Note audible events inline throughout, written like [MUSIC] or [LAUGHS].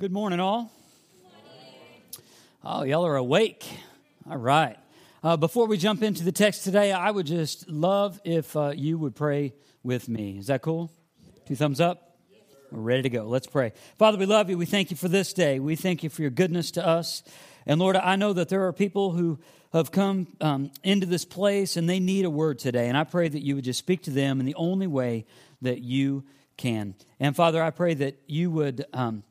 Good morning, all. Oh, y'all are awake. All right. Uh, before we jump into the text today, I would just love if uh, you would pray with me. Is that cool? Two thumbs up. We're ready to go. Let's pray. Father, we love you. We thank you for this day. We thank you for your goodness to us. And Lord, I know that there are people who have come um, into this place and they need a word today. And I pray that you would just speak to them in the only way that you can. And Father, I pray that you would. Um,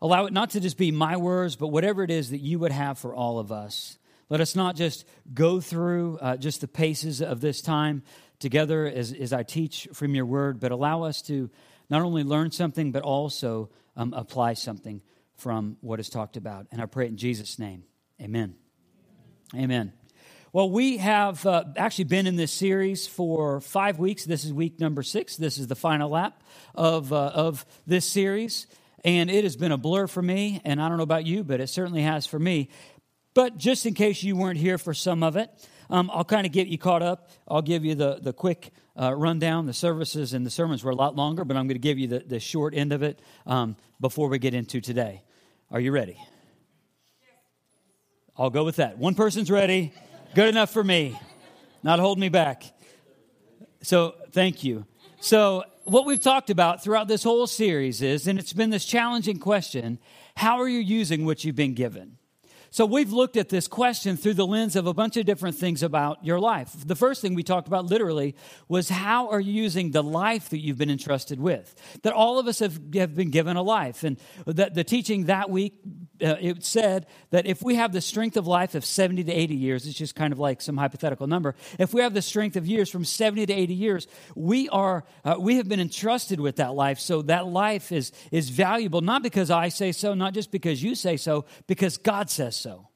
Allow it not to just be my words, but whatever it is that you would have for all of us. Let us not just go through uh, just the paces of this time together as, as I teach from your word, but allow us to not only learn something, but also um, apply something from what is talked about. And I pray in Jesus' name. Amen. Amen. Well, we have uh, actually been in this series for five weeks. This is week number six. This is the final lap of, uh, of this series. And it has been a blur for me, and I don't know about you, but it certainly has for me. But just in case you weren't here for some of it, um, I'll kind of get you caught up. I'll give you the, the quick uh, rundown. The services and the sermons were a lot longer, but I'm going to give you the, the short end of it um, before we get into today. Are you ready? I'll go with that. One person's ready. Good enough for me. Not holding me back. So, thank you. So, what we've talked about throughout this whole series is, and it's been this challenging question how are you using what you've been given? So, we've looked at this question through the lens of a bunch of different things about your life. The first thing we talked about literally was how are you using the life that you've been entrusted with? That all of us have, have been given a life. And that the teaching that week, uh, it said that if we have the strength of life of 70 to 80 years, it's just kind of like some hypothetical number. If we have the strength of years from 70 to 80 years, we are, uh, we have been entrusted with that life. So that life is, is valuable, not because I say so, not just because you say so, because God says so.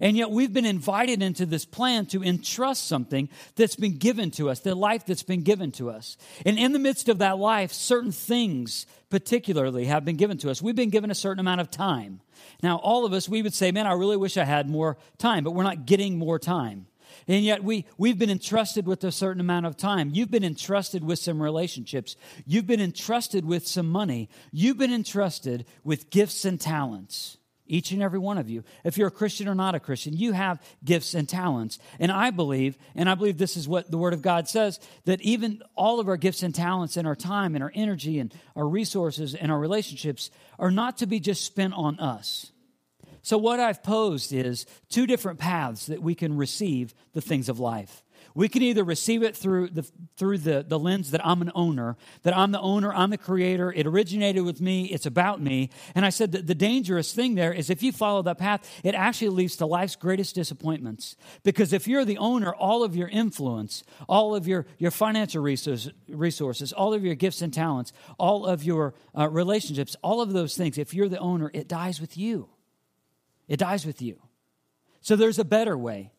And yet we've been invited into this plan to entrust something that's been given to us, the life that's been given to us. And in the midst of that life, certain things particularly have been given to us. We've been given a certain amount of time. Now, all of us, we would say, man, I really wish I had more time, but we're not getting more time. And yet we, we've been entrusted with a certain amount of time. You've been entrusted with some relationships. You've been entrusted with some money. You've been entrusted with gifts and talents. Each and every one of you. If you're a Christian or not a Christian, you have gifts and talents. And I believe, and I believe this is what the Word of God says, that even all of our gifts and talents and our time and our energy and our resources and our relationships are not to be just spent on us. So, what I've posed is two different paths that we can receive the things of life. We can either receive it through the through the, the lens that I'm an owner, that I'm the owner, I'm the creator, it originated with me, it's about me. And I said that the dangerous thing there is if you follow that path, it actually leads to life's greatest disappointments. Because if you're the owner, all of your influence, all of your, your financial resources, resources, all of your gifts and talents, all of your uh, relationships, all of those things, if you're the owner, it dies with you. It dies with you. So there's a better way.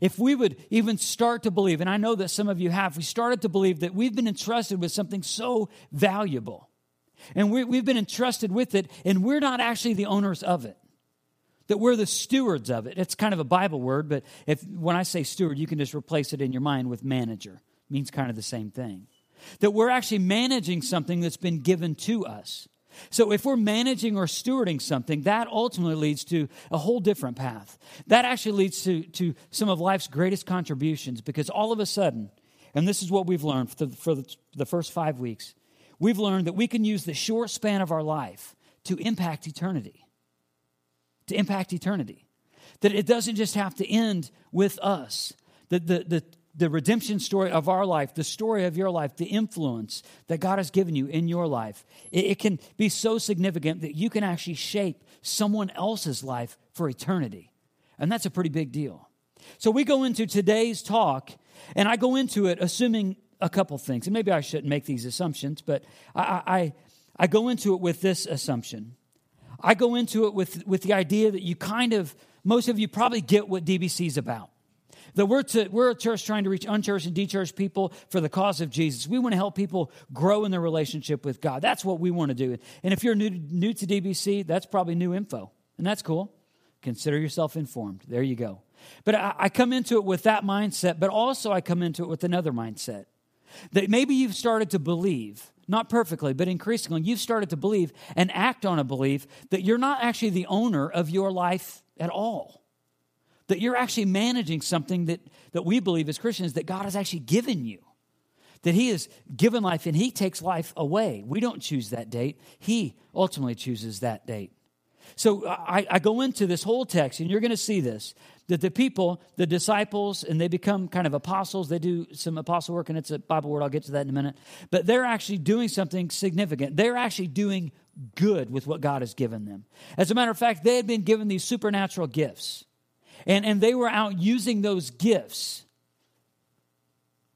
If we would even start to believe, and I know that some of you have, we started to believe that we've been entrusted with something so valuable. And we, have been entrusted with it, and we're not actually the owners of it. That we're the stewards of it. It's kind of a Bible word, but if when I say steward, you can just replace it in your mind with manager. It means kind of the same thing. That we're actually managing something that's been given to us. So, if we're managing or stewarding something, that ultimately leads to a whole different path. That actually leads to, to some of life's greatest contributions because all of a sudden, and this is what we've learned for the, for the first five weeks, we've learned that we can use the short span of our life to impact eternity. To impact eternity. That it doesn't just have to end with us. That the, the, the redemption story of our life, the story of your life, the influence that God has given you in your life, it, it, can be so significant that you can actually shape someone else's life for eternity. And that's a pretty big deal. So we go into today's talk, and I go into it assuming a couple things. And maybe I shouldn't make these assumptions, but I, I, I go into it with this assumption. I go into it with, with the idea that you kind of, most of you probably get what DBC is about. That we're, to, we're a church trying to reach unchurched and dechurched people for the cause of Jesus. We want to help people grow in their relationship with God. That's what we want to do. And if you're new, new to DBC, that's probably new info. And that's cool. Consider yourself informed. There you go. But I, I come into it with that mindset, but also I come into it with another mindset. That maybe you've started to believe not perfectly, but increasingly, you've started to believe and act on a belief that you're not actually the owner of your life at all. That you're actually managing something that, that we believe as Christians that God has actually given you. That He has given life and He takes life away. We don't choose that date, He ultimately chooses that date. So I, I go into this whole text, and you're going to see this that the people, the disciples, and they become kind of apostles. They do some apostle work, and it's a Bible word. I'll get to that in a minute. But they're actually doing something significant. They're actually doing good with what God has given them. As a matter of fact, they had been given these supernatural gifts, and, and they were out using those gifts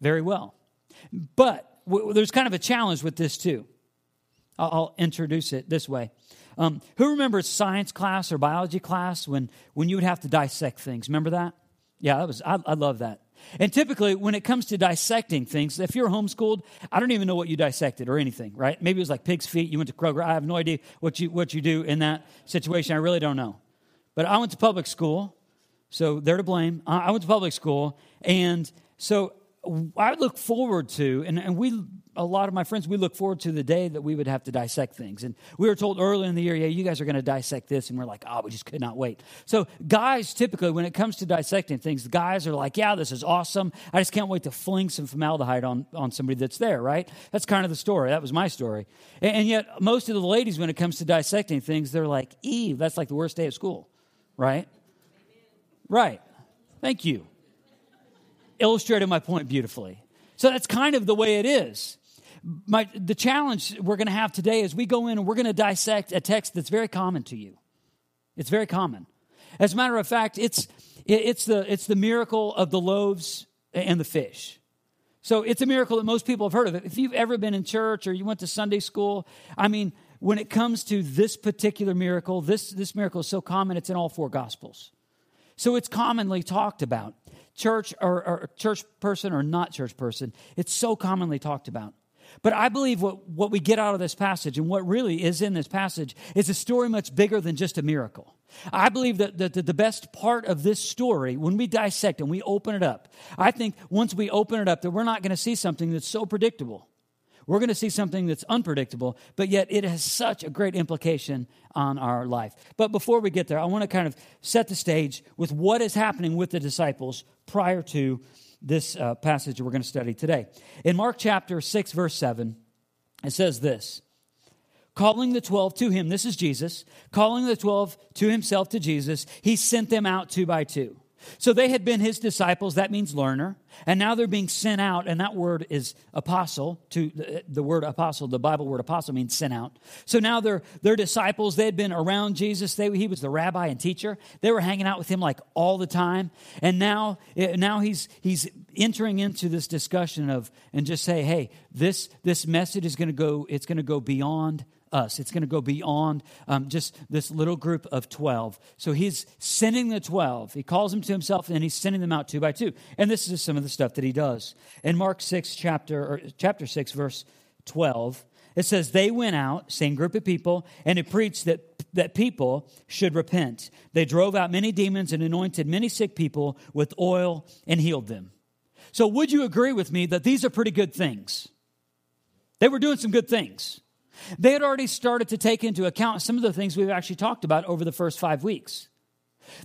very well. But w- there's kind of a challenge with this, too. I'll, I'll introduce it this way. Um, who remembers science class or biology class when, when you would have to dissect things? Remember that? Yeah, that was I, I love that. And typically, when it comes to dissecting things, if you're homeschooled, I don't even know what you dissected or anything, right? Maybe it was like pig's feet. You went to Kroger. I have no idea what you what you do in that situation. I really don't know. But I went to public school, so they're to blame. I went to public school, and so I look forward to, and, and we a lot of my friends, we look forward to the day that we would have to dissect things. And we were told early in the year, yeah, you guys are going to dissect this. And we're like, oh, we just could not wait. So, guys, typically, when it comes to dissecting things, the guys are like, yeah, this is awesome. I just can't wait to fling some formaldehyde on, on somebody that's there, right? That's kind of the story. That was my story. And, and yet, most of the ladies, when it comes to dissecting things, they're like, Eve, that's like the worst day of school, right? Right. Thank you. Illustrated my point beautifully. So that's kind of the way it is my, the challenge we're going to have today is we go in and we're going to dissect a text that's very common to you. It's very common. As a matter of fact, it's, it's, the, it's the miracle of the loaves and the fish. So it's a miracle that most people have heard of it. If you've ever been in church or you went to Sunday school, I mean, when it comes to this particular miracle, this, this miracle is so common, it's in all four gospels. So it's commonly talked about. Church or, or church person or not church person, it's so commonly talked about. But I believe what, what we get out of this passage and what really is in this passage is a story much bigger than just a miracle. I believe that, that the best part of this story, when we dissect and we open it up, I think once we open it up, that we're not going to see something that's so predictable. We're going to see something that's unpredictable, but yet it has such a great implication on our life. But before we get there, I want to kind of set the stage with what is happening with the disciples prior to this uh, passage we're going to study today. In Mark chapter 6, verse 7, it says this Calling the 12 to him, this is Jesus, calling the 12 to himself to Jesus, he sent them out two by two. So they had been his disciples, that means learner, and now they're being sent out, and that word is apostle. To the word apostle, the Bible word apostle means sent out. So now they're, they're disciples. They had been around Jesus. They, he was the rabbi and teacher. They were hanging out with him like all the time. And now, eh, now he's, he's entering into this discussion of, and just say, hey, this, this message is going to go, it's going to go beyond us. It's going to go beyond um, just this little group of 12. So he's sending the 12. He calls them to himself and he's sending them out two by two. And this is some of the stuff that he does. In Mark 6, chapter, chapter 6, verse 12, it says, They went out, same group of people, and it preached that, that people should repent. They drove out many demons and anointed many sick people with oil and healed them. So, would you agree with me that these are pretty good things? They were doing some good things. They had already started to take into account some of the things we've actually talked about over the first five weeks.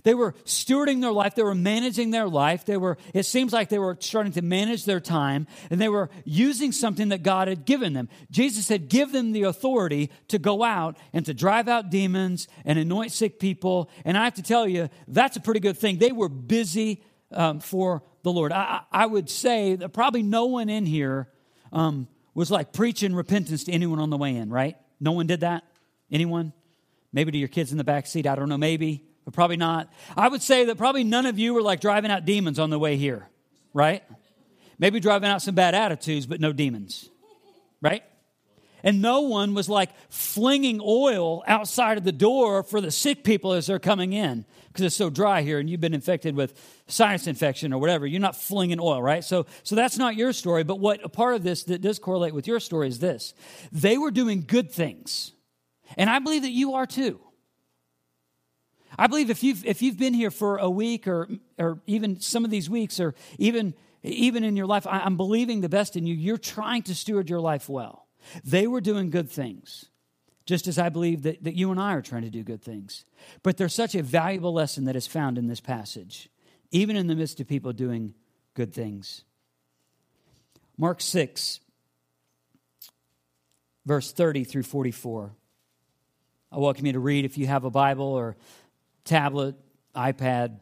They were stewarding their life. They were managing their life. They were, it seems like they were starting to manage their time and they were using something that God had given them. Jesus had given them the authority to go out and to drive out demons and anoint sick people. And I have to tell you, that's a pretty good thing. They were busy um, for the Lord. I, I, would say that probably no one in here um, was like preaching repentance to anyone on the way in, right? No one did that? Anyone? Maybe to your kids in the back seat. I don't know, maybe, but probably not. I would say that probably none of you were like driving out demons on the way here, right? Maybe driving out some bad attitudes, but no demons, right? And no one was like flinging oil outside of the door for the sick people as they're coming in because it's so dry here and you've been infected with sinus infection or whatever. You're not flinging oil, right? So, so that's not your story. But what a part of this that does correlate with your story is this they were doing good things. And I believe that you are too. I believe if you've, if you've been here for a week or, or even some of these weeks or even, even in your life, I'm believing the best in you. You're trying to steward your life well. They were doing good things, just as I believe that, that you and I are trying to do good things. But there's such a valuable lesson that is found in this passage, even in the midst of people doing good things. Mark 6, verse 30 through 44. I welcome you to read if you have a Bible or tablet, iPad,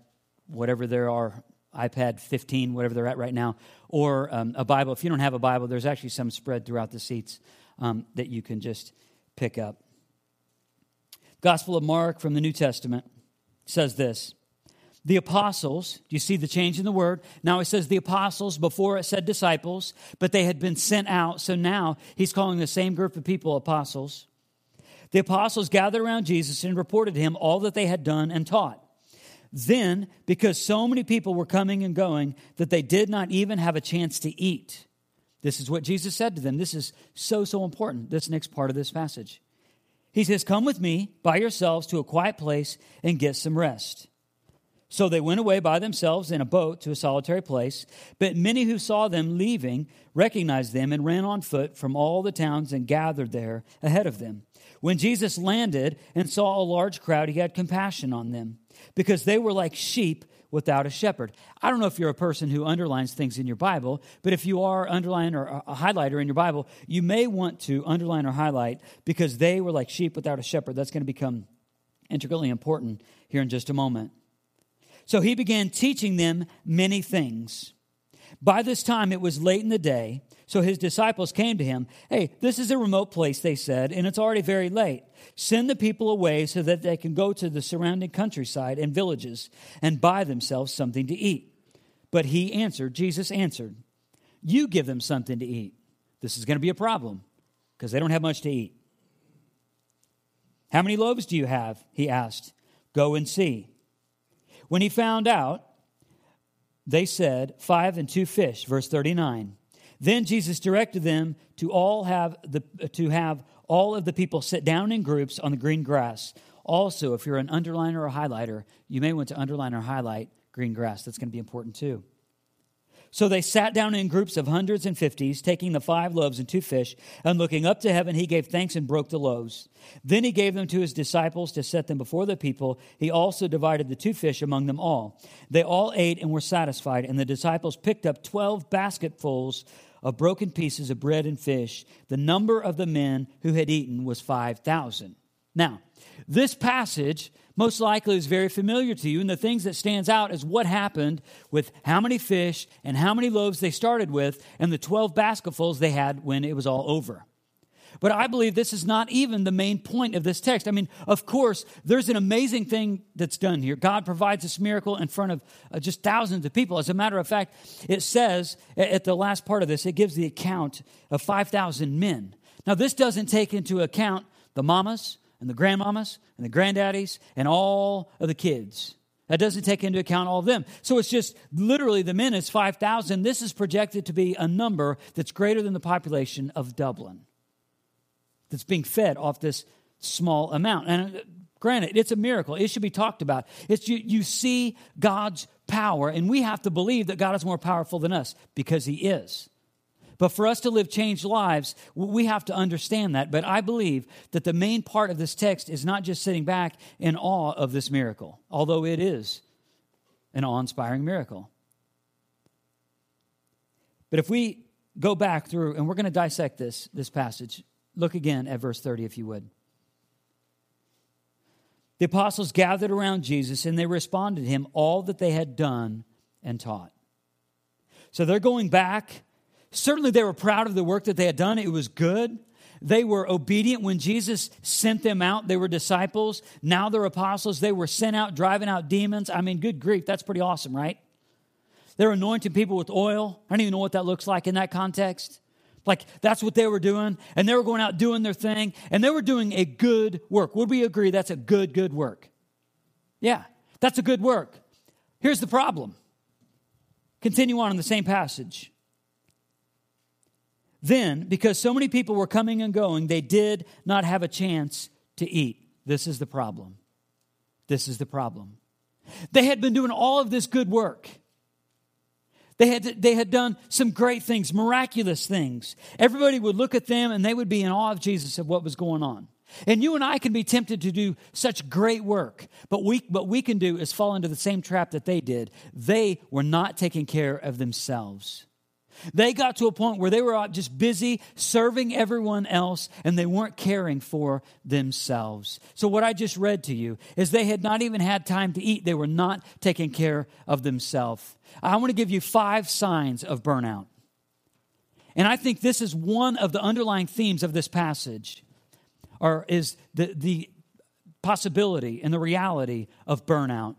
whatever there are, iPad 15, whatever they're at right now, or um, a Bible. If you don't have a Bible, there's actually some spread throughout the seats um, that you can just pick up. Gospel of Mark from the New Testament says this the apostles, do you see the change in the word? Now it says the apostles, before it said disciples, but they had been sent out. So now he's calling the same group of people apostles. The apostles gathered around Jesus and reported to him all that they had done and taught. Then, because so many people were coming and going that they did not even have a chance to eat, this is what Jesus said to them. This is so, so important, this next part of this passage. He says, Come with me by yourselves to a quiet place and get some rest. So they went away by themselves in a boat to a solitary place. But many who saw them leaving recognized them and ran on foot from all the towns and gathered there ahead of them. When Jesus landed and saw a large crowd, he had compassion on them because they were like sheep without a shepherd. I don't know if you're a person who underlines things in your Bible, but if you are underline or a highlighter in your Bible, you may want to underline or highlight because they were like sheep without a shepherd. That's going to become integrally important here in just a moment. So he began teaching them many things. By this time, it was late in the day. So his disciples came to him. Hey, this is a remote place, they said, and it's already very late. Send the people away so that they can go to the surrounding countryside and villages and buy themselves something to eat. But he answered, Jesus answered, You give them something to eat. This is going to be a problem because they don't have much to eat. How many loaves do you have? He asked. Go and see. When he found out, they said, Five and two fish, verse 39. Then Jesus directed them to all have the to have all of the people sit down in groups on the green grass. Also, if you're an underliner or a highlighter, you may want to underline or highlight green grass. That's going to be important too. So they sat down in groups of hundreds and fifties, taking the five loaves and two fish, and looking up to heaven, he gave thanks and broke the loaves. Then he gave them to his disciples to set them before the people. He also divided the two fish among them all. They all ate and were satisfied, and the disciples picked up twelve basketfuls of broken pieces of bread and fish. The number of the men who had eaten was 5,000. Now, this passage most likely is very familiar to you. And the things that stands out is what happened with how many fish and how many loaves they started with and the 12 basketfuls they had when it was all over. But I believe this is not even the main point of this text. I mean, of course, there's an amazing thing that's done here. God provides this miracle in front of uh, just thousands of people. As a matter of fact, it says at the last part of this, it gives the account of 5,000 men. Now, this doesn't take into account the mamas, and the grandmamas and the granddaddies and all of the kids. That doesn't take into account all of them. So it's just literally the men is 5,000. This is projected to be a number that's greater than the population of Dublin that's being fed off this small amount. And uh, granted, it's a miracle. It should be talked about. It's you, you see God's power, and we have to believe that God is more powerful than us because He is. But for us to live changed lives, we have to understand that. But I believe that the main part of this text is not just sitting back in awe of this miracle, although it is an awe inspiring miracle. But if we go back through, and we're going to dissect this, this passage, look again at verse 30, if you would. The apostles gathered around Jesus and they responded to him all that they had done and taught. So they're going back Certainly, they were proud of the work that they had done, it was good. They were obedient when Jesus sent them out. They were disciples. Now they're apostles. They were sent out driving out demons. I mean, good grief, that's pretty awesome, right? They're anointing people with oil. I don't even know what that looks like in that context. Like, that's what they were doing. And they were going out doing their thing. And they were doing a good work. Would we agree that's a good, good work? Yeah, that's a good work. Here's the problem. Continue on in the same passage. Then, because so many people were coming and going, they did not have a chance to eat. This is the problem. This is the problem. They had been doing all of this good work. They had, they had done some great things, miraculous things. Everybody would look at them and they would be in awe of Jesus of what was going on. And you and I can be tempted to do such great work, but we, what we can do is fall into the same trap that they did. They were not taking care of themselves. They got to a point where they were just busy serving everyone else and they weren't caring for themselves. So, what I just read to you is they had not even had time to eat. They were not taking care of themselves. I want to give you five signs of burnout. And I think this is one of the underlying themes of this passage or is the, the possibility and the reality of burnout.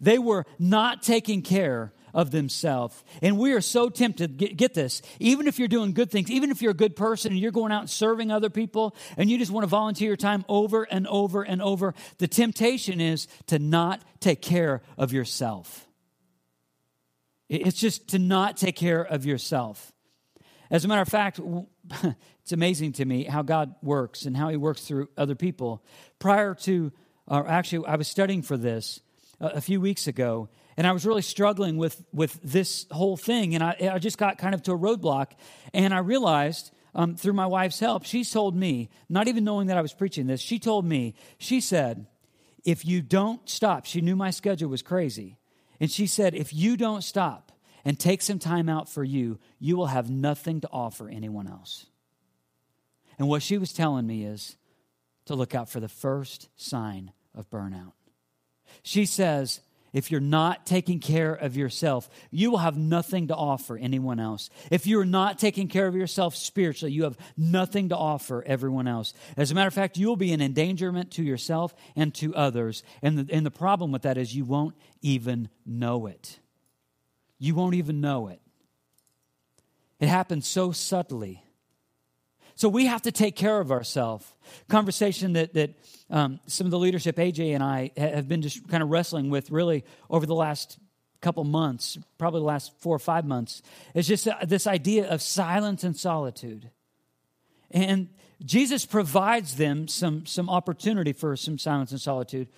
They were not taking care of themselves. And we are so tempted, get, get, this, even if you're doing good things, even if you're a good person and you're going out serving other people and you just want to volunteer your time over and over and over, the temptation is to not take care of yourself. It's just to not take care of yourself. As a matter of fact, [LAUGHS] it's amazing to me how God works and how He works through other people. Prior to, or actually, I was studying for this uh, a few weeks ago, and I was really struggling with, with this whole thing. And I, I just got kind of to a roadblock, and I realized um, through my wife's help, she told me, not even knowing that I was preaching this, she told me, she said, if you don't stop, she knew my schedule was crazy. And she said, if you don't stop and take some time out for you, you will have nothing to offer anyone else. And what she was telling me is to look out for the first sign of burnout. She says, if you're not taking care of yourself, you will have nothing to offer anyone else. If you're not taking care of yourself spiritually, you have nothing to offer everyone else. As a matter of fact, you will be an endangerment to yourself and to others. And the, and the problem with that is you won't even know it. You won't even know it. It happens so subtly. So we have to take care of ourselves. Conversation that, that um, some of the leadership, AJ and I, have been just kind of wrestling with really over the last couple months, probably the last four or five months, is just uh, this idea of silence and solitude. And Jesus provides them some, some opportunity for some silence and solitude.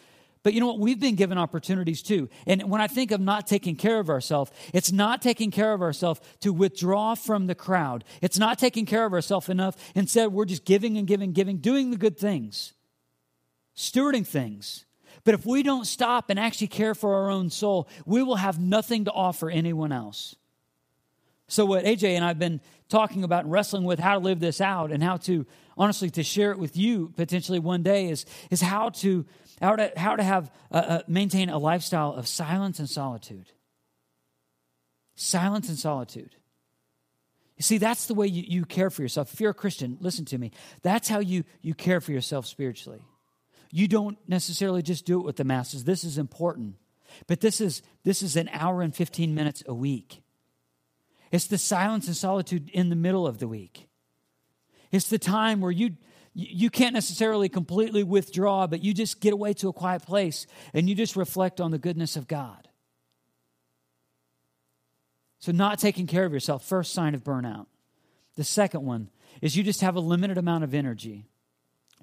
But you know what? We've been given opportunities too. And when I think of not taking care of ourselves, it's not taking care of ourselves to withdraw from the crowd. It's not taking care of ourselves enough. Instead, we're just giving and giving, giving, doing the good things, stewarding things. But if we don't stop and actually care for our own soul, we will have nothing to offer anyone else. So, what AJ and I have been talking about and wrestling with how to live this out and how to, honestly, to share it with you potentially one day is, is how to how to, how to have, uh, uh, maintain a lifestyle of silence and solitude. Silence and solitude. You see, that's the way you, you care for yourself. If you're a Christian, listen to me. That's how you, you care for yourself spiritually. You don't necessarily just do it with the masses. This is important. But this is, this is an hour and 15 minutes a week. It's the silence and solitude in the middle of the week. It's the time where you you can't necessarily completely withdraw, but you just get away to a quiet place and you just reflect on the goodness of God. So, not taking care of yourself, first sign of burnout. The second one is you just have a limited amount of energy.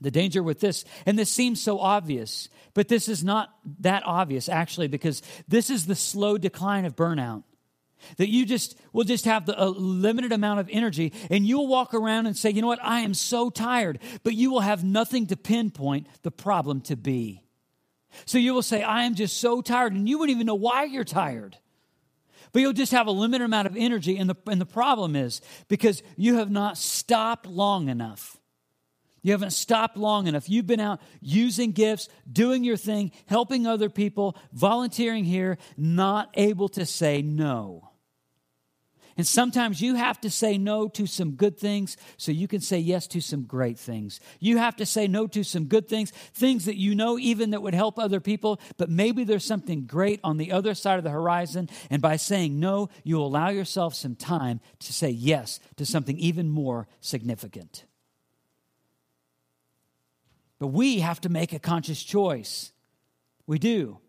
The danger with this, and this seems so obvious, but this is not that obvious actually, because this is the slow decline of burnout. That you just will just have the, a limited amount of energy and you'll walk around and say, you know what, I am so tired, but you will have nothing to pinpoint the problem to be. So you will say, I am just so tired, and you wouldn't even know why you're tired. But you'll just have a limited amount of energy, and the, and the problem is because you have not stopped long enough. You haven't stopped long enough. You've been out using gifts, doing your thing, helping other people, volunteering here, not able to say no. And sometimes you have to say no to some good things so you can say yes to some great things. You have to say no to some good things, things that you know even that would help other people, but maybe there's something great on the other side of the horizon. And by saying no, you allow yourself some time to say yes to something even more significant. But we have to make a conscious choice. We do.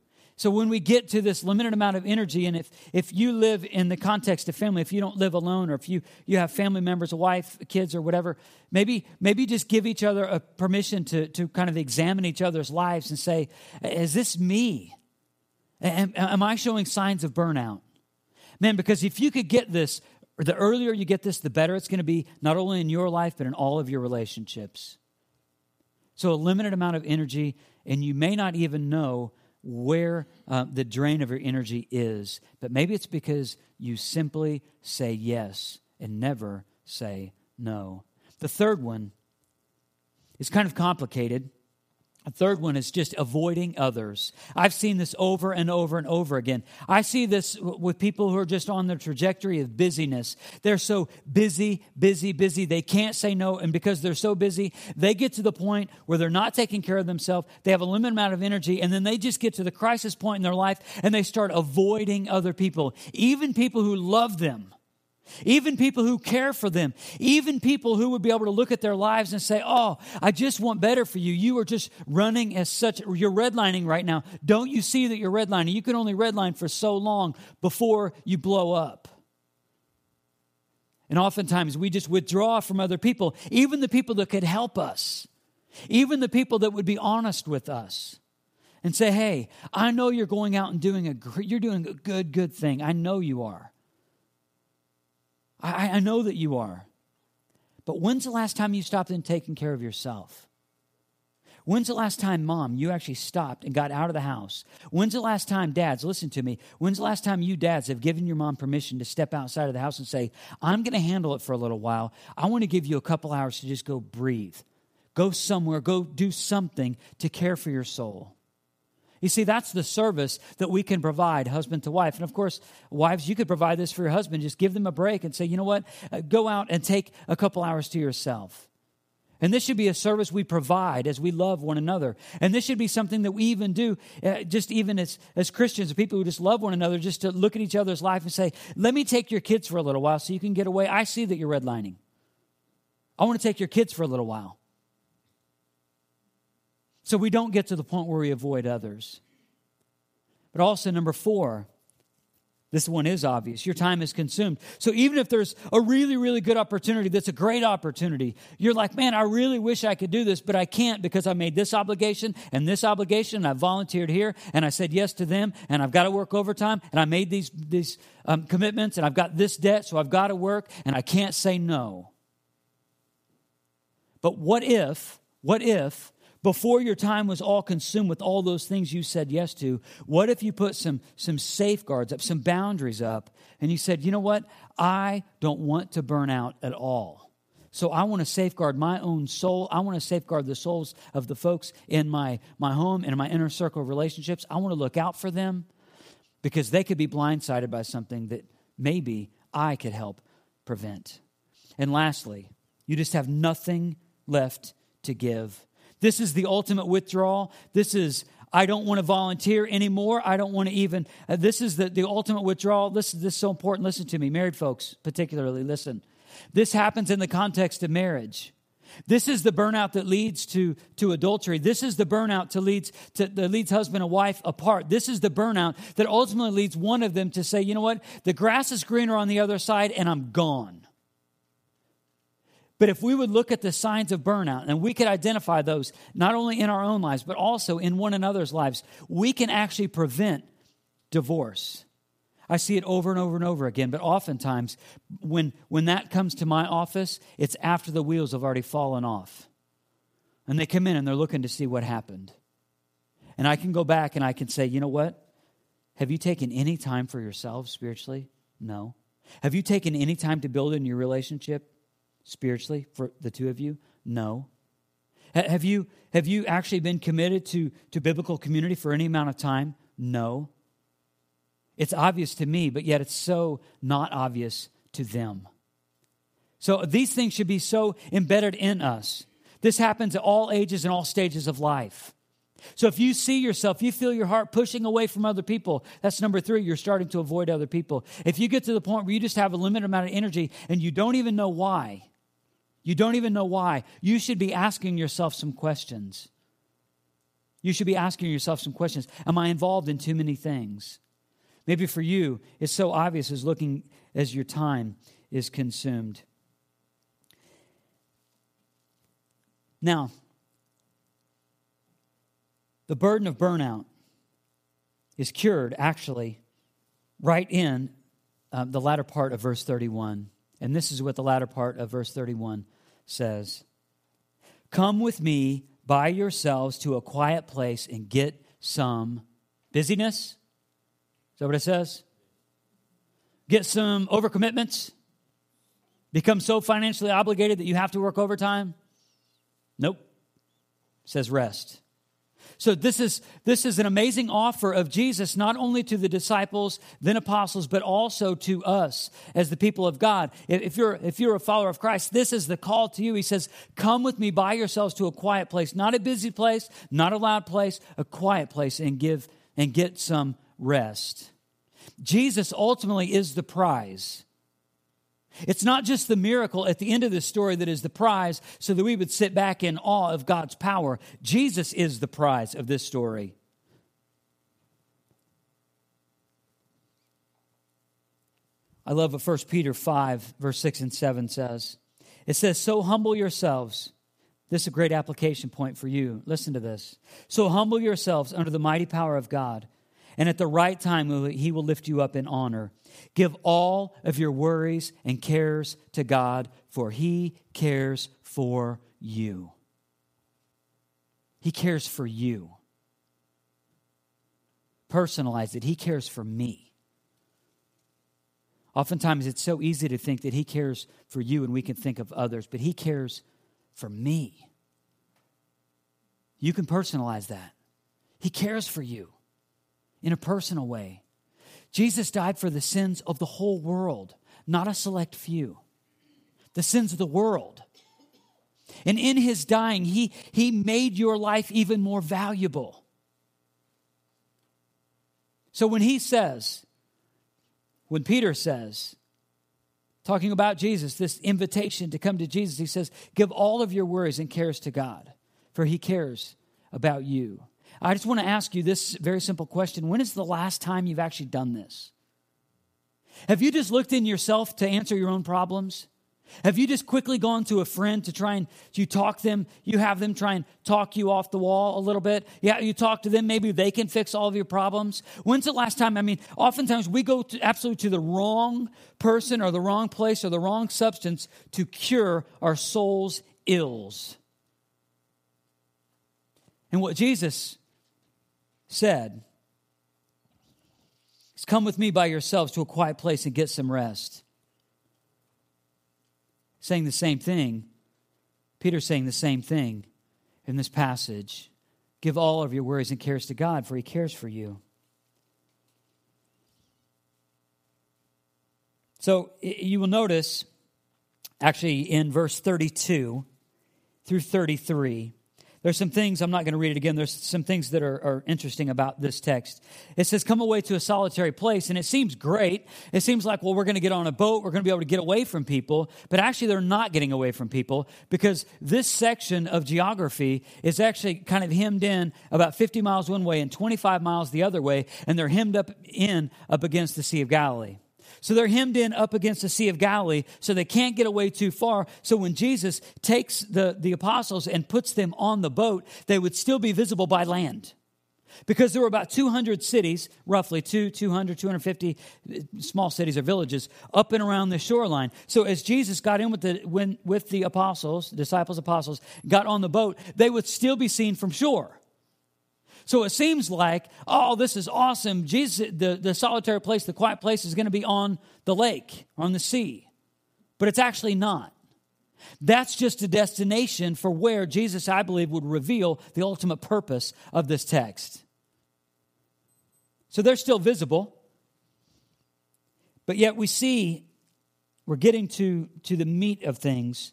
So when we get to this limited amount of energy, and if, if you live in the context of family, if you don't live alone, or if you, you have family members, a wife, kids, or whatever, maybe, maybe just give each other a permission to, to kind of examine each other's lives and say, is this me? Am, am I showing signs of burnout? Man, because if you could get this, the earlier you get this, the better it's going to be, not only in your life, but in all of your relationships. So, a limited amount of energy, and you may not even know where uh, the drain of your energy is. But maybe it's because you simply say yes and never say no. The third one is kind of complicated. Third one is just avoiding others. I've seen this over and over and over again. I see this with people who are just on the trajectory of busyness. They're so busy, busy, busy, they can't say no. And because they're so busy, they get to the point where they're not taking care of themselves. They have a limited amount of energy. And then they just get to the crisis point in their life and they start avoiding other people, even people who love them even people who care for them, even people who would be able to look at their lives and say, Oh, I just want better for you. You are just running as such, you're redlining right now. Don't you see that you're redlining? You can only redline for so long before you blow up. And oftentimes we just withdraw from other people, even the people that could help us, even the people that would be honest with us. And say, hey, I know you're going out and doing a you're doing a good, good thing. I know you are. I, I know that you are. But when's the last time you stopped and taken care of yourself? When's the last time, mom, you actually stopped and got out of the house? When's the last time, dads, listen to me, when's the last time you dads have given your mom permission to step outside of the house and say, I'm going to handle it for a little while. I want to give you a couple hours to just go breathe, go somewhere, go do something to care for your soul? You see, that's the service that we can provide husband to wife. And of course, wives, you could provide this for your husband. Just give them a break and say, you know what? Uh, go out and take a couple hours to yourself. And this should be a service we provide as we love one another. And this should be something that we even do, uh, just even as, as Christians, people who just love one another, just to look at each other's life and say, let me take your kids for a little while so you can get away. I see that you're redlining. I want to take your kids for a little while. So we don't get to the point where we avoid others. But also, number four, this one is obvious. Your time is consumed. So even if there's a really, really good opportunity, that's a great opportunity, you're like, man, I really wish I could do this, but I can't because I made this obligation and this obligation, and I volunteered here, and I said yes to them, and I've got to work overtime, and I made these, these um, commitments, and I've got this debt, so I've got to work, and I can't say no. But what if, what if before your time was all consumed with all those things you said yes to, what if you put some, some safeguards up, some boundaries up, and you said, you know what? I don't want to burn out at all. So I want to safeguard my own soul. I want to safeguard the souls of the folks in my, my home and in my inner circle of relationships. I want to look out for them because they could be blindsided by something that maybe I could help prevent. And lastly, you just have nothing left to give this is the ultimate withdrawal. This is, I don't want to volunteer anymore. I don't want to even, uh, this is the, the ultimate withdrawal. This, this is so important. Listen to me, married folks, particularly, listen. This happens in the context of marriage. This is the burnout that leads to, to adultery. This is the burnout to leads to, that leads husband and wife apart. This is the burnout that ultimately leads one of them to say, you know what, the grass is greener on the other side, and I'm gone. But if we would look at the signs of burnout and we could identify those not only in our own lives, but also in one another's lives, we can actually prevent divorce. I see it over and over and over again, but oftentimes when, when that comes to my office, it's after the wheels have already fallen off. And they come in and they're looking to see what happened. And I can go back and I can say, you know what? Have you taken any time for yourself spiritually? No. Have you taken any time to build in your relationship? Spiritually for the two of you? No. Have you, have you actually been committed to, to biblical community for any amount of time? No. It's obvious to me, but yet it's so not obvious to them. So these things should be so embedded in us. This happens at all ages and all stages of life. So if you see yourself, you feel your heart pushing away from other people, that's number three, you're starting to avoid other people. If you get to the point where you just have a limited amount of energy and you don't even know why, you don't even know why. You should be asking yourself some questions. You should be asking yourself some questions. Am I involved in too many things? Maybe for you, it's so obvious as looking as your time is consumed. Now, the burden of burnout is cured actually right in um, the latter part of verse 31. And this is what the latter part of verse 31 says Come with me by yourselves to a quiet place and get some busyness. Is that what it says? Get some overcommitments? Become so financially obligated that you have to work overtime? Nope. It says rest. So this is this is an amazing offer of Jesus not only to the disciples, then apostles, but also to us as the people of God. If you're if you're a follower of Christ, this is the call to you. He says, "Come with me by yourselves to a quiet place, not a busy place, not a loud place, a quiet place and give and get some rest." Jesus ultimately is the prize. It's not just the miracle at the end of the story that is the prize so that we would sit back in awe of God's power. Jesus is the prize of this story. I love what 1 Peter 5, verse 6 and 7 says. It says, So humble yourselves. This is a great application point for you. Listen to this. So humble yourselves under the mighty power of God, and at the right time, he will lift you up in honor. Give all of your worries and cares to God, for He cares for you. He cares for you. Personalize it. He cares for me. Oftentimes, it's so easy to think that He cares for you and we can think of others, but He cares for me. You can personalize that. He cares for you in a personal way. Jesus died for the sins of the whole world, not a select few. The sins of the world. And in his dying, he, he made your life even more valuable. So when he says, when Peter says, talking about Jesus, this invitation to come to Jesus, he says, Give all of your worries and cares to God, for he cares about you. I just want to ask you this very simple question When is the last time you've actually done this? Have you just looked in yourself to answer your own problems? Have you just quickly gone to a friend to try and you talk them, you have them try and talk you off the wall a little bit? Yeah, you talk to them, maybe they can fix all of your problems. When's the last time? I mean, oftentimes we go to absolutely to the wrong person or the wrong place or the wrong substance to cure our soul's ills. And what Jesus said, Come with me by yourselves to a quiet place and get some rest. Saying the same thing. Peter's saying the same thing in this passage. Give all of your worries and cares to God, for he cares for you. So you will notice, actually, in verse 32 through 33, there's some things, I'm not going to read it again. There's some things that are, are, interesting about this text. It says, Come away to a solitary place. And it seems great. It seems like, well, we're going to get on a boat. We're going to be able to get away from people. But actually, they're not getting away from people because this section of geography is actually kind of hemmed in about 50 miles one way and 25 miles the other way. And they're hemmed up in up against the Sea of Galilee. So they're hemmed in up against the Sea of Galilee, so they can't get away too far. So when Jesus takes the, the apostles and puts them on the boat, they would still be visible by land. Because there were about 200 cities, roughly two, 200, 250 uh, small cities or villages up and around the shoreline. So as Jesus got in with the, when, with the apostles, disciples, apostles, got on the boat, they would still be seen from shore. So it seems like, oh, this is awesome. Jesus, the, the solitary place, the quiet place is going to be on the lake, on the sea. But it's actually not. That's just a destination for where Jesus, I believe, would reveal the ultimate purpose of this text. So they're still visible, but yet we see we're getting to, to the meat of things,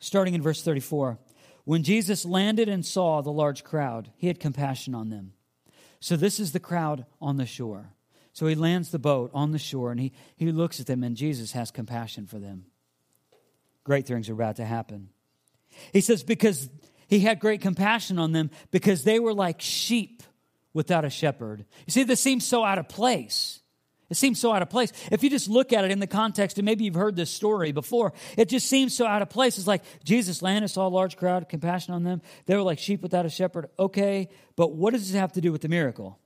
starting in verse 34. When Jesus landed and saw the large crowd, he had compassion on them. So, this is the crowd on the shore. So, he lands the boat on the shore and he, he looks at them, and Jesus has compassion for them. Great things are about to happen. He says, because he had great compassion on them, because they were like sheep without a shepherd. You see, this seems so out of place. It seems so out of place. If you just look at it in the context, and maybe you've heard this story before, it just seems so out of place. It's like Jesus landed, saw a large crowd, compassion on them. They were like sheep without a shepherd. Okay, but what does this have to do with the miracle?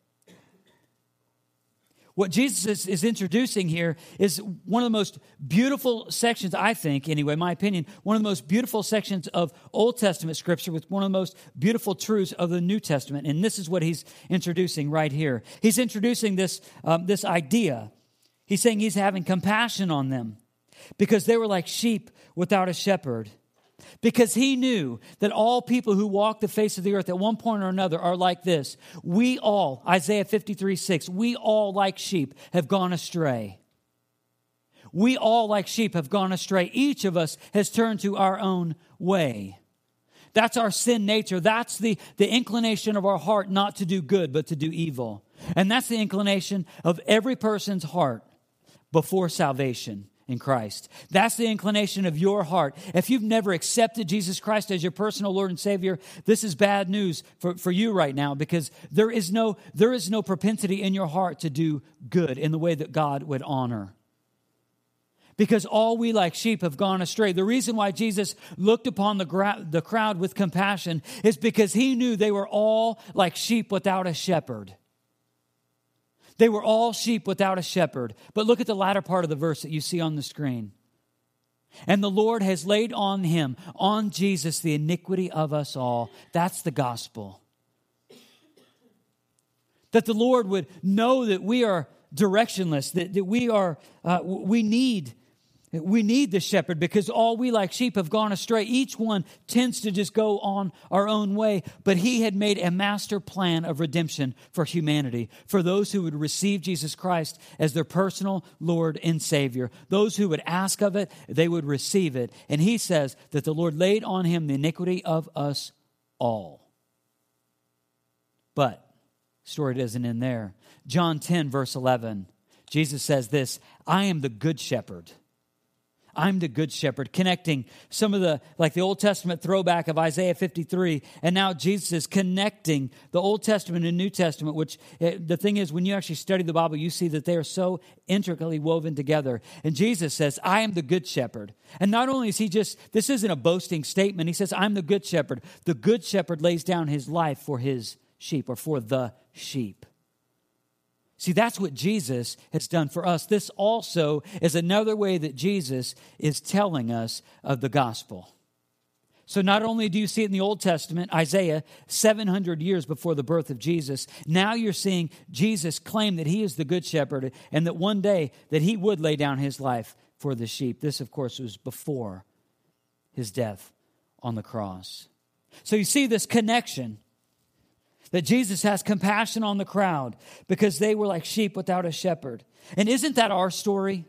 What Jesus is, is, introducing here is one of the most beautiful sections, I think, anyway, my opinion, one of the most beautiful sections of Old Testament scripture with one of the most beautiful truths of the New Testament. And this is what he's introducing right here. He's introducing this, um, this idea. He's saying he's having compassion on them because they were like sheep without a shepherd because he knew that all people who walk the face of the earth at one point or another are like this. We all, Isaiah 53 6, we all like sheep have gone astray. We all, like sheep, have gone astray. Each of us has turned to our own way. That's our sin nature. That's the, the inclination of our heart not to do good, but to do evil. And that's the inclination of every person's heart before salvation in Christ. That's the inclination of your heart. If you've never accepted Jesus Christ as your personal Lord and Savior, this is bad news for, for you right now because there is, no, there is no propensity in your heart to do good in the way that God would honor. Because all we like sheep have gone astray. The reason why Jesus looked upon the, gra- the crowd with compassion is because he knew they were all like sheep without a shepherd. They were all sheep without a shepherd. But look at the latter part of the verse that you see on the screen. And the Lord has laid on him, on Jesus, the iniquity of us all. That's the gospel. That the Lord would know that we are directionless, that, that we are, uh, we need we need the shepherd because all we like sheep have gone astray. Each one tends to just go on our own way. But he had made a master plan of redemption for humanity, for those who would receive Jesus Christ as their personal Lord and Savior. Those who would ask of it, they would receive it. And he says that the Lord laid on him the iniquity of us all. But, story doesn't end there. John 10, verse 11, Jesus says this I am the good shepherd. I'm the good shepherd, connecting some of the, like the Old Testament throwback of Isaiah 53. And now Jesus is connecting the Old Testament and New Testament, which eh, the thing is, when you actually study the Bible, you see that they are so intricately woven together. And Jesus says, I am the good shepherd. And not only is he just, this isn't a boasting statement, he says, I'm the good shepherd. The good shepherd lays down his life for his sheep or for the sheep. See, that's what Jesus has done for us. This also is another way that Jesus is telling us of the gospel. So, not only do you see it in the Old Testament, Isaiah, 700 years before the birth of Jesus, now you're seeing Jesus claim that he is the good shepherd and that one day that he would lay down his life for the sheep. This, of course, was before his death on the cross. So, you see this connection that Jesus has compassion on the crowd because they were like sheep without a shepherd. And isn't that our story?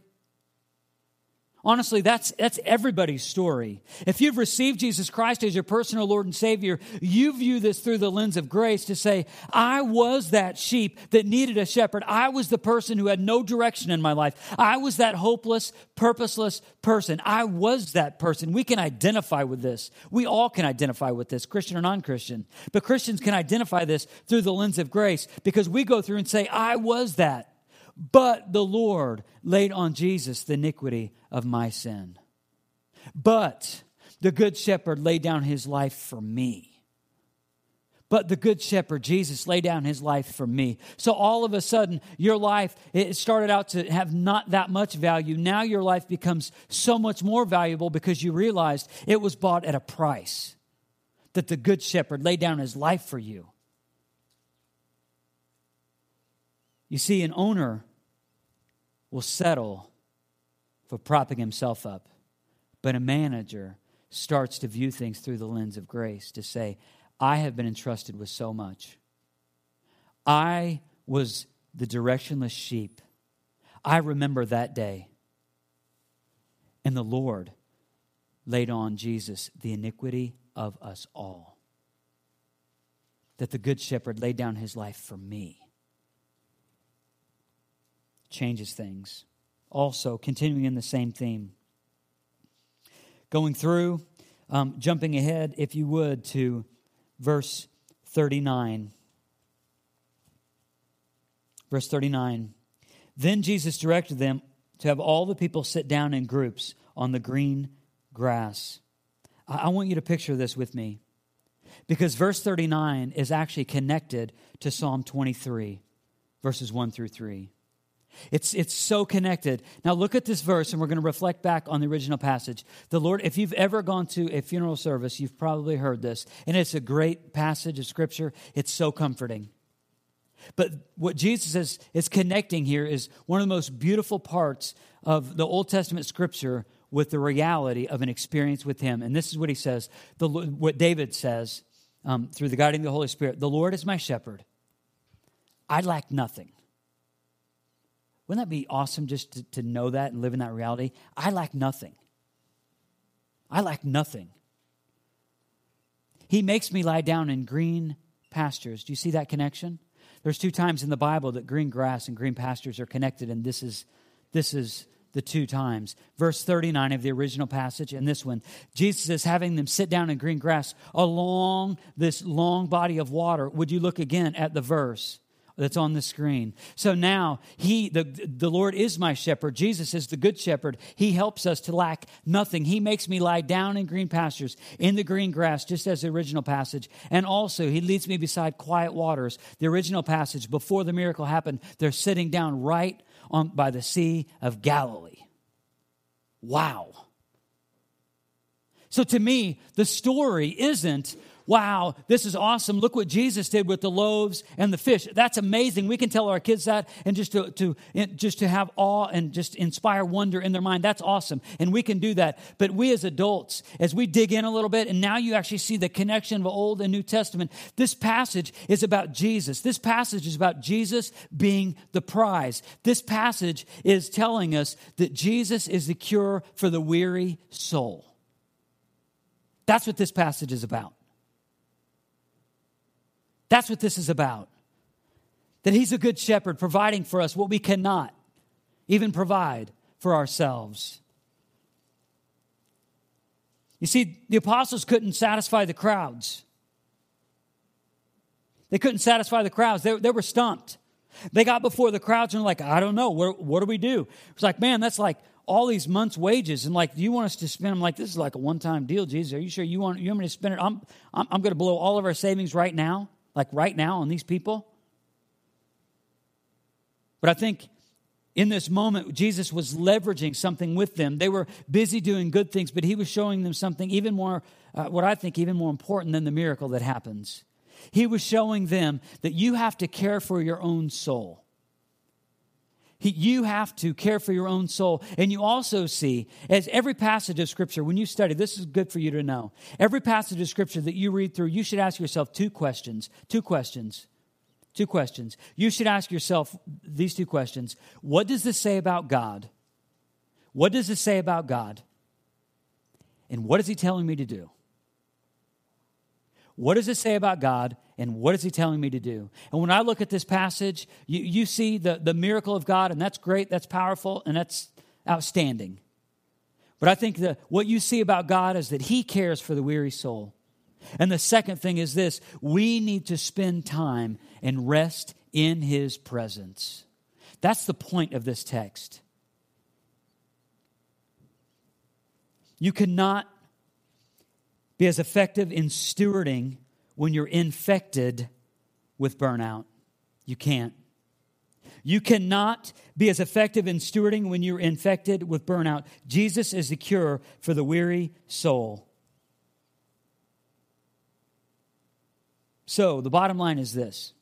Honestly, that's, that's everybody's story. If you've received Jesus Christ as your personal Lord and Savior, you view this through the lens of grace to say, I was that sheep that needed a shepherd. I was the person who had no direction in my life. I was that hopeless, purposeless person. I was that person. We can identify with this. We all can identify with this, Christian or non Christian. But Christians can identify this through the lens of grace because we go through and say, I was that. But the Lord laid on Jesus the iniquity of my sin. But the Good Shepherd laid down his life for me. But the Good Shepherd, Jesus, laid down his life for me. So all of a sudden, your life, it started out to have not that much value. Now your life becomes so much more valuable because you realized it was bought at a price. That the Good Shepherd laid down his life for you. You see, an owner will settle for propping himself up, but a manager starts to view things through the lens of grace to say, I have been entrusted with so much. I was the directionless sheep. I remember that day. And the Lord laid on Jesus the iniquity of us all. That the Good Shepherd laid down his life for me changes things. Also, continuing in the same theme. Going through, um, jumping ahead, if you would, to verse 39. Verse 39. Then Jesus directed them to have all the people sit down in groups on the green grass. I want you to picture this with me because verse 39 is actually connected to Psalm 23, verses 1 through 3. It's, it's so connected. Now, look at this verse, and we're going to reflect back on the original passage. The Lord, if you've ever gone to a funeral service, you've probably heard this, and it's a great passage of Scripture. It's so comforting. But what Jesus is, is connecting here is one of the most beautiful parts of the Old Testament Scripture with the reality of an experience with Him. And this is what He says, the, what David says um, through the guiding of the Holy Spirit The Lord is my shepherd, I lack nothing. Wouldn't that be awesome just to, to know that and live in that reality? I lack nothing. I lack nothing. He makes me lie down in green pastures. Do you see that connection? There's two times in the Bible that green grass and green pastures are connected, and this is this is the two times. Verse 39 of the original passage and this one. Jesus is having them sit down in green grass along this long body of water. Would you look again at the verse? That's on the screen. So now he the the Lord is my shepherd. Jesus is the good shepherd. He helps us to lack nothing. He makes me lie down in green pastures, in the green grass, just as the original passage. And also he leads me beside quiet waters. The original passage before the miracle happened, they're sitting down right on by the sea of Galilee. Wow. So to me, the story isn't wow, this is awesome. Look what Jesus did with the loaves and the fish. That's amazing. We can tell our kids that and just to, to just to have awe and just inspire wonder in their mind. That's awesome. And we can do that. But we as adults, as we dig in a little bit, and now you actually see the connection of Old and New Testament, this passage is about Jesus. This passage is about Jesus being the prize. This passage is telling us that Jesus is the cure for the weary soul. That's what this passage is about. That's what this is about. That He's a good shepherd, providing for us what we cannot even provide for ourselves. You see, the apostles couldn't satisfy the crowds. They couldn't satisfy the crowds. They, they were stumped. They got before the crowds and were like, I don't know, what, what do we do? It's like, man, that's like all these months' wages. And like, do you want us to spend them? Like, this is like a one time deal, Jesus. Are you sure you want, you want me to spend it? I'm, I'm, I'm going to blow all of our savings right now like right now on these people? But I think in this moment, Jesus was leveraging something with them. They were busy doing good things, but he was showing them something even more, uh, what I think, even more important than the miracle that happens. He was showing them that you have to care for your own soul. He, you have to care for your own soul. And you also see, as every passage of Scripture, when you study, this is good for you to know. Every passage of Scripture that you read through, you should ask yourself two questions. Two questions. Two questions. You should ask yourself these two questions What does this say about God? What does this say about God? And what is He telling me to do? What does it say about God? and what is he telling me to do? And when I look at this passage, you, you see the, the miracle of God, and that's great, that's powerful, and that's outstanding. But I think that what you see about God is that he cares for the weary soul. And the second thing is this we need to spend time and rest in his presence. That's the point of this text. You cannot be as effective in stewarding when you're infected with burnout. You can't. You cannot be as effective in stewarding when you're infected with burnout. Jesus is the cure for the weary soul. So, the bottom line is this.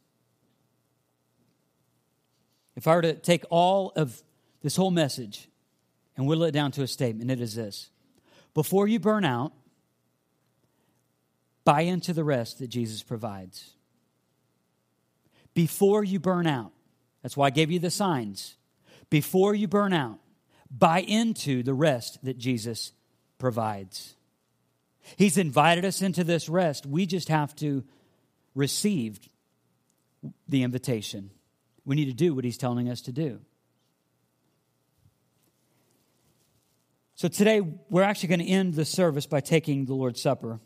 If I were to take all of this whole message and whittle it down to a statement, it is this Before you burn out, Buy into the rest that Jesus provides. Before you burn out, that's why I gave you the signs. Before you burn out, buy into the rest that Jesus provides. He's invited us into this rest. We just have to receive the invitation. We need to do what He's telling us to do. So today, we're actually going to end the service by taking the Lord's Supper.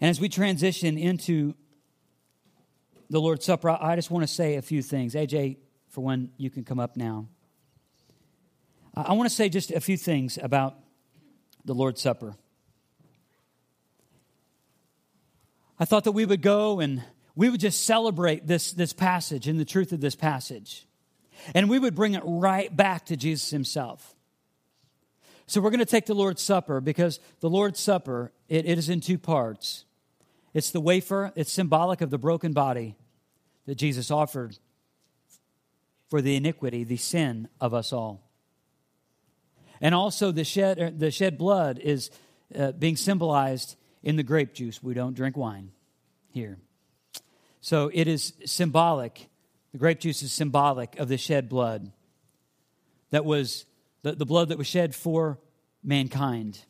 And as we transition into the Lord's Supper, I just want to say a few things. AJ, for when you can come up now. I want to say just a few things about the Lord's Supper. I thought that we would go and we would just celebrate this, this passage and the truth of this passage. And we would bring it right back to Jesus himself. So we're going to take the Lord's Supper because the Lord's Supper, it, it is in two parts. It's the wafer, it's symbolic of the broken body that Jesus offered for the iniquity, the sin of us all. And also the shed, er, the shed blood is uh, being symbolized in the grape juice. We don't drink wine here. So it is symbolic. The grape juice is symbolic of the shed blood that was the, the blood that was shed for mankind.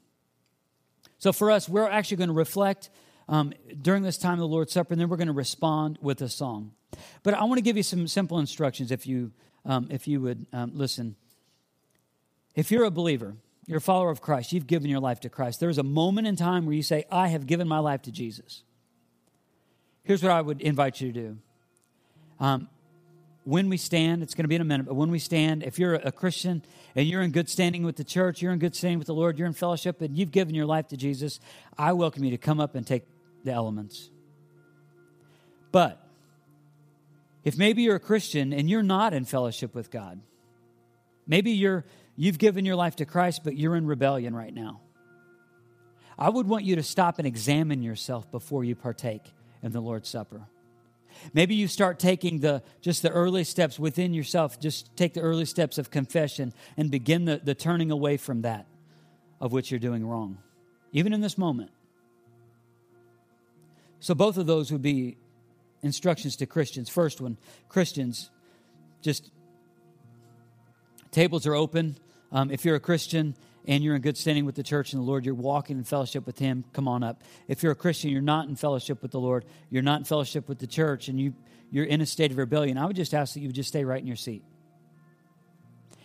So for us, we're actually going to reflect um, during this time of the Lord's Supper, and then we're going to respond with a song. But I want to give you some simple instructions if you, um, if you would um, listen. If you're a believer, you're a follower of Christ, you've given your life to Christ, there's a moment in time where you say, I have given my life to Jesus. Here's what I would invite you to do. Um, when we stand, it's going to be in a minute, but when we stand, if you're a Christian and you're in good standing with the church, you're in good standing with the Lord, you're in fellowship, and you've given your life to Jesus, I welcome you to come up and take the elements. But if maybe you're a Christian and you're not in fellowship with God, maybe you're you've given your life to Christ, but you're in rebellion right now. I would want you to stop and examine yourself before you partake in the Lord's Supper. Maybe you start taking the just the early steps within yourself. Just take the early steps of confession and begin the, the turning away from that of which you're doing wrong, even in this moment. So both of those would be instructions to Christians. First one, Christians, just tables are open. Um, if you're a Christian, and you're in good standing with the church and the Lord, you're walking in fellowship with Him, come on up. If you're a Christian, you're not in fellowship with the Lord, you're not in fellowship with the church, and you, you're in a state of rebellion, I would just ask that you would just stay right in your seat.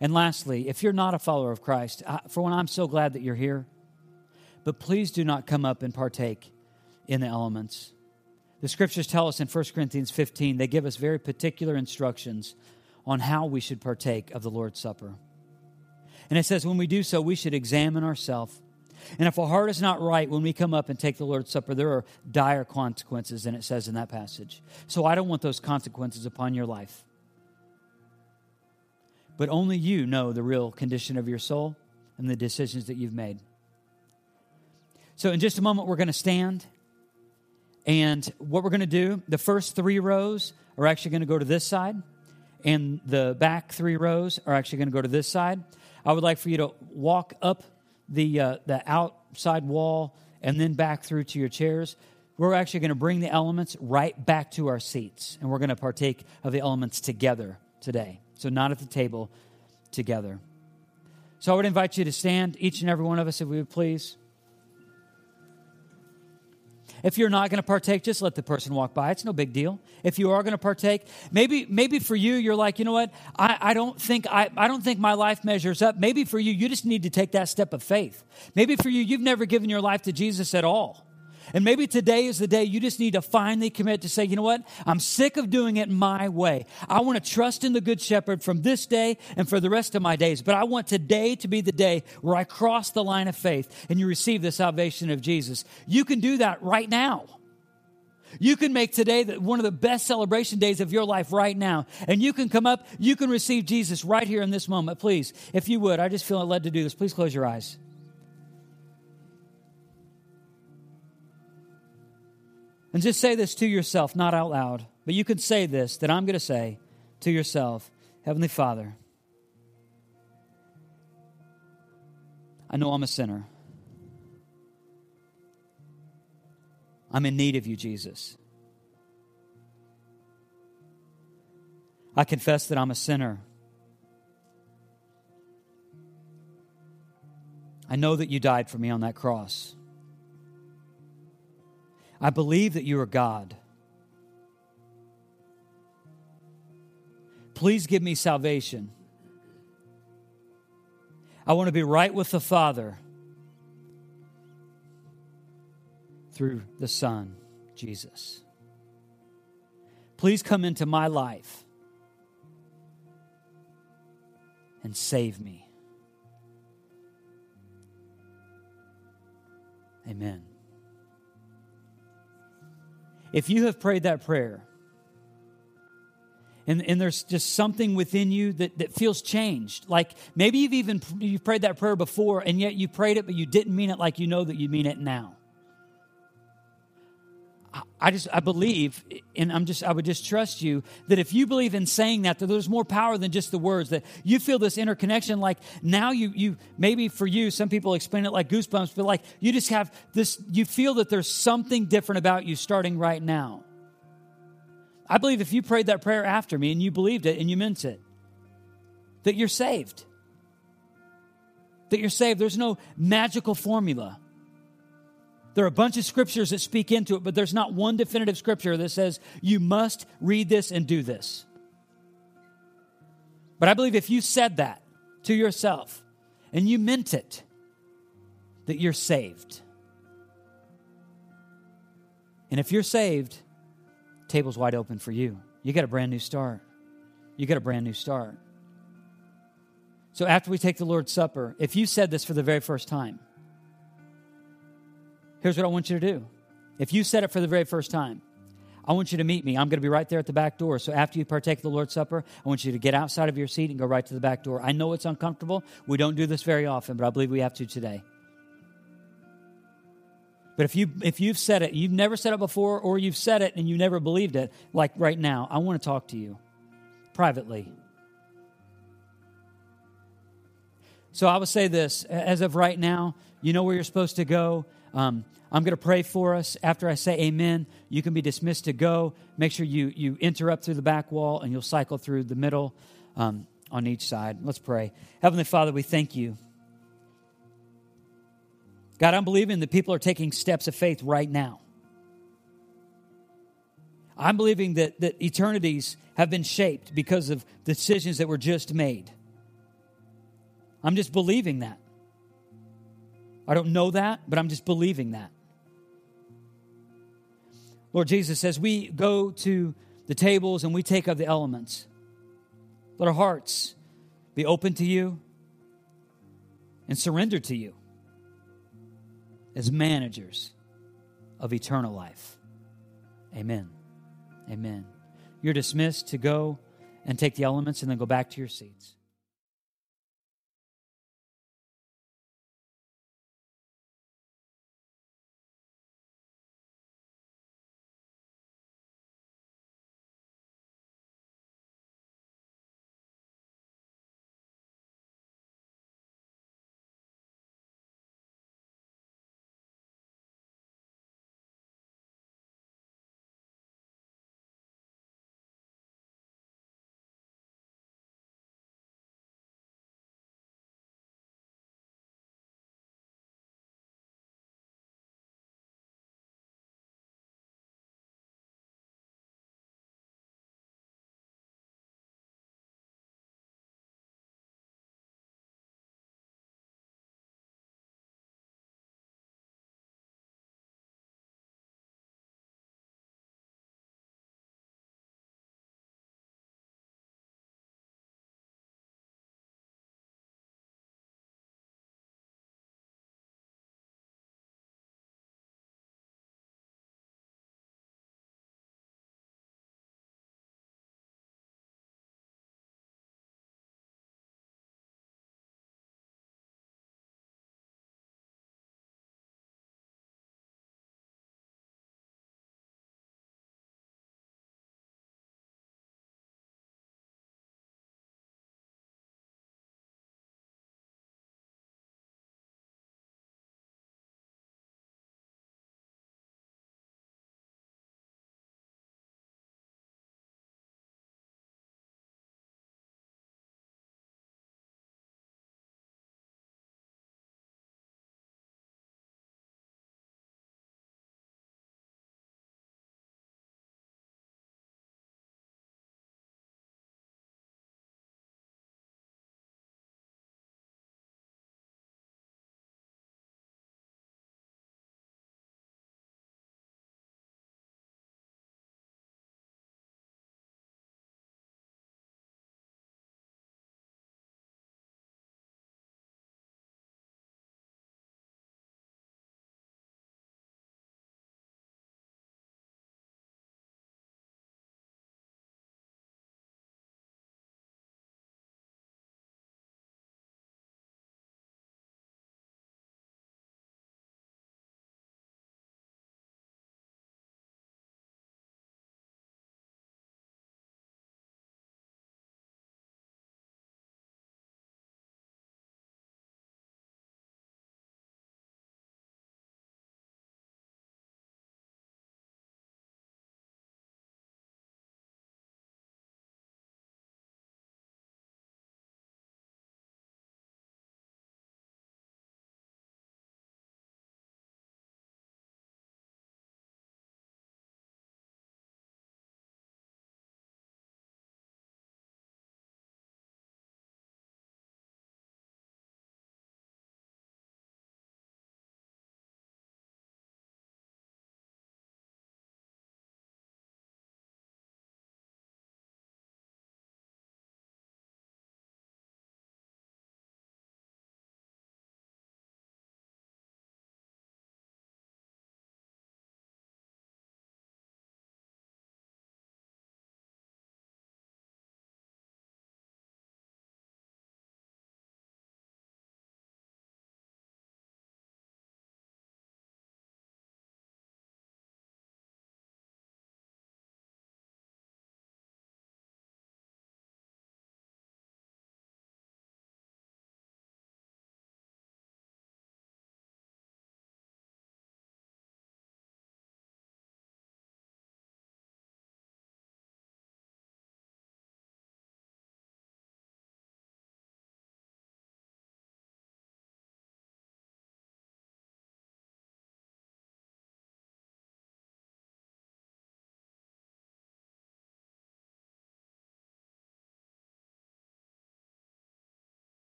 And lastly, if you're not a follower of Christ, I, for one, I'm so glad that you're here, but please do not come up and partake in the elements. The scriptures tell us in 1 Corinthians 15, they give us very particular instructions on how we should partake of the Lord's Supper. And it says, when we do so, we should examine ourselves. And if our heart is not right when we come up and take the Lord's Supper, there are dire consequences, and it says in that passage. So I don't want those consequences upon your life. But only you know the real condition of your soul and the decisions that you've made. So in just a moment, we're going to stand. And what we're going to do, the first three rows are actually going to go to this side, and the back three rows are actually going to go to this side. I would like for you to walk up the, uh, the outside wall and then back through to your chairs. We're actually going to bring the elements right back to our seats, and we're going to partake of the elements together today. So, not at the table, together. So, I would invite you to stand, each and every one of us, if we would please. If you're not going to partake, just let the person walk by. It's no big deal. If you are going to partake, maybe maybe for you, you're like, you know what? I, I don't think I, I don't think my life measures up. Maybe for you, you just need to take that step of faith. Maybe for you, you've never given your life to Jesus at all. And maybe today is the day you just need to finally commit to say, you know what? I'm sick of doing it my way. I want to trust in the Good Shepherd from this day and for the rest of my days. But I want today to be the day where I cross the line of faith and you receive the salvation of Jesus. You can do that right now. You can make today one of the best celebration days of your life right now. And you can come up, you can receive Jesus right here in this moment. Please, if you would, I just feel led to do this. Please close your eyes. And just say this to yourself, not out loud, but you can say this that I'm going to say to yourself Heavenly Father, I know I'm a sinner. I'm in need of you, Jesus. I confess that I'm a sinner. I know that you died for me on that cross. I believe that you are God. Please give me salvation. I want to be right with the Father through the Son, Jesus. Please come into my life and save me. Amen. If you have prayed that prayer, and, and there's just something within you that, that feels changed. Like maybe you've even you've prayed that prayer before, and yet you prayed it, but you didn't mean it like you know that you mean it now. I just I believe, and I'm just I would just trust you that if you believe in saying that, that there's more power than just the words. That you feel this interconnection. Like now you you maybe for you, some people explain it like goosebumps, but like you just have this. You feel that there's something different about you starting right now. I believe if you prayed that prayer after me and you believed it and you meant it, that you're saved. That you're saved. There's no magical formula. There are a bunch of scriptures that speak into it, but there's not one definitive scripture that says you must read this and do this. But I believe if you said that to yourself and you meant it, that you're saved. And if you're saved, table's wide open for you. You got a brand new start. You got a brand new start. So after we take the Lord's Supper, if you said this for the very first time, Here's what I want you to do. If you said it for the very first time, I want you to meet me. I'm going to be right there at the back door. So after you partake of the Lord's Supper, I want you to get outside of your seat and go right to the back door. I know it's uncomfortable. We don't do this very often, but I believe we have to today. But if you if you've said it, you've never said it before, or you've said it and you never believed it, like right now, I want to talk to you privately. So I would say this as of right now, you know where you're supposed to go. Um, I'm going to pray for us. After I say amen, you can be dismissed to go. Make sure you, you enter up through the back wall and you'll cycle through the middle um, on each side. Let's pray. Heavenly Father, we thank you. God, I'm believing that people are taking steps of faith right now. I'm believing that, that eternities have been shaped because of decisions that were just made. I'm just believing that. I don't know that, but I'm just believing that. Lord Jesus, says we go to the tables and we take of the elements, let our hearts be open to you and surrender to you as managers of eternal life. Amen. Amen. You're dismissed to go and take the elements and then go back to your seats.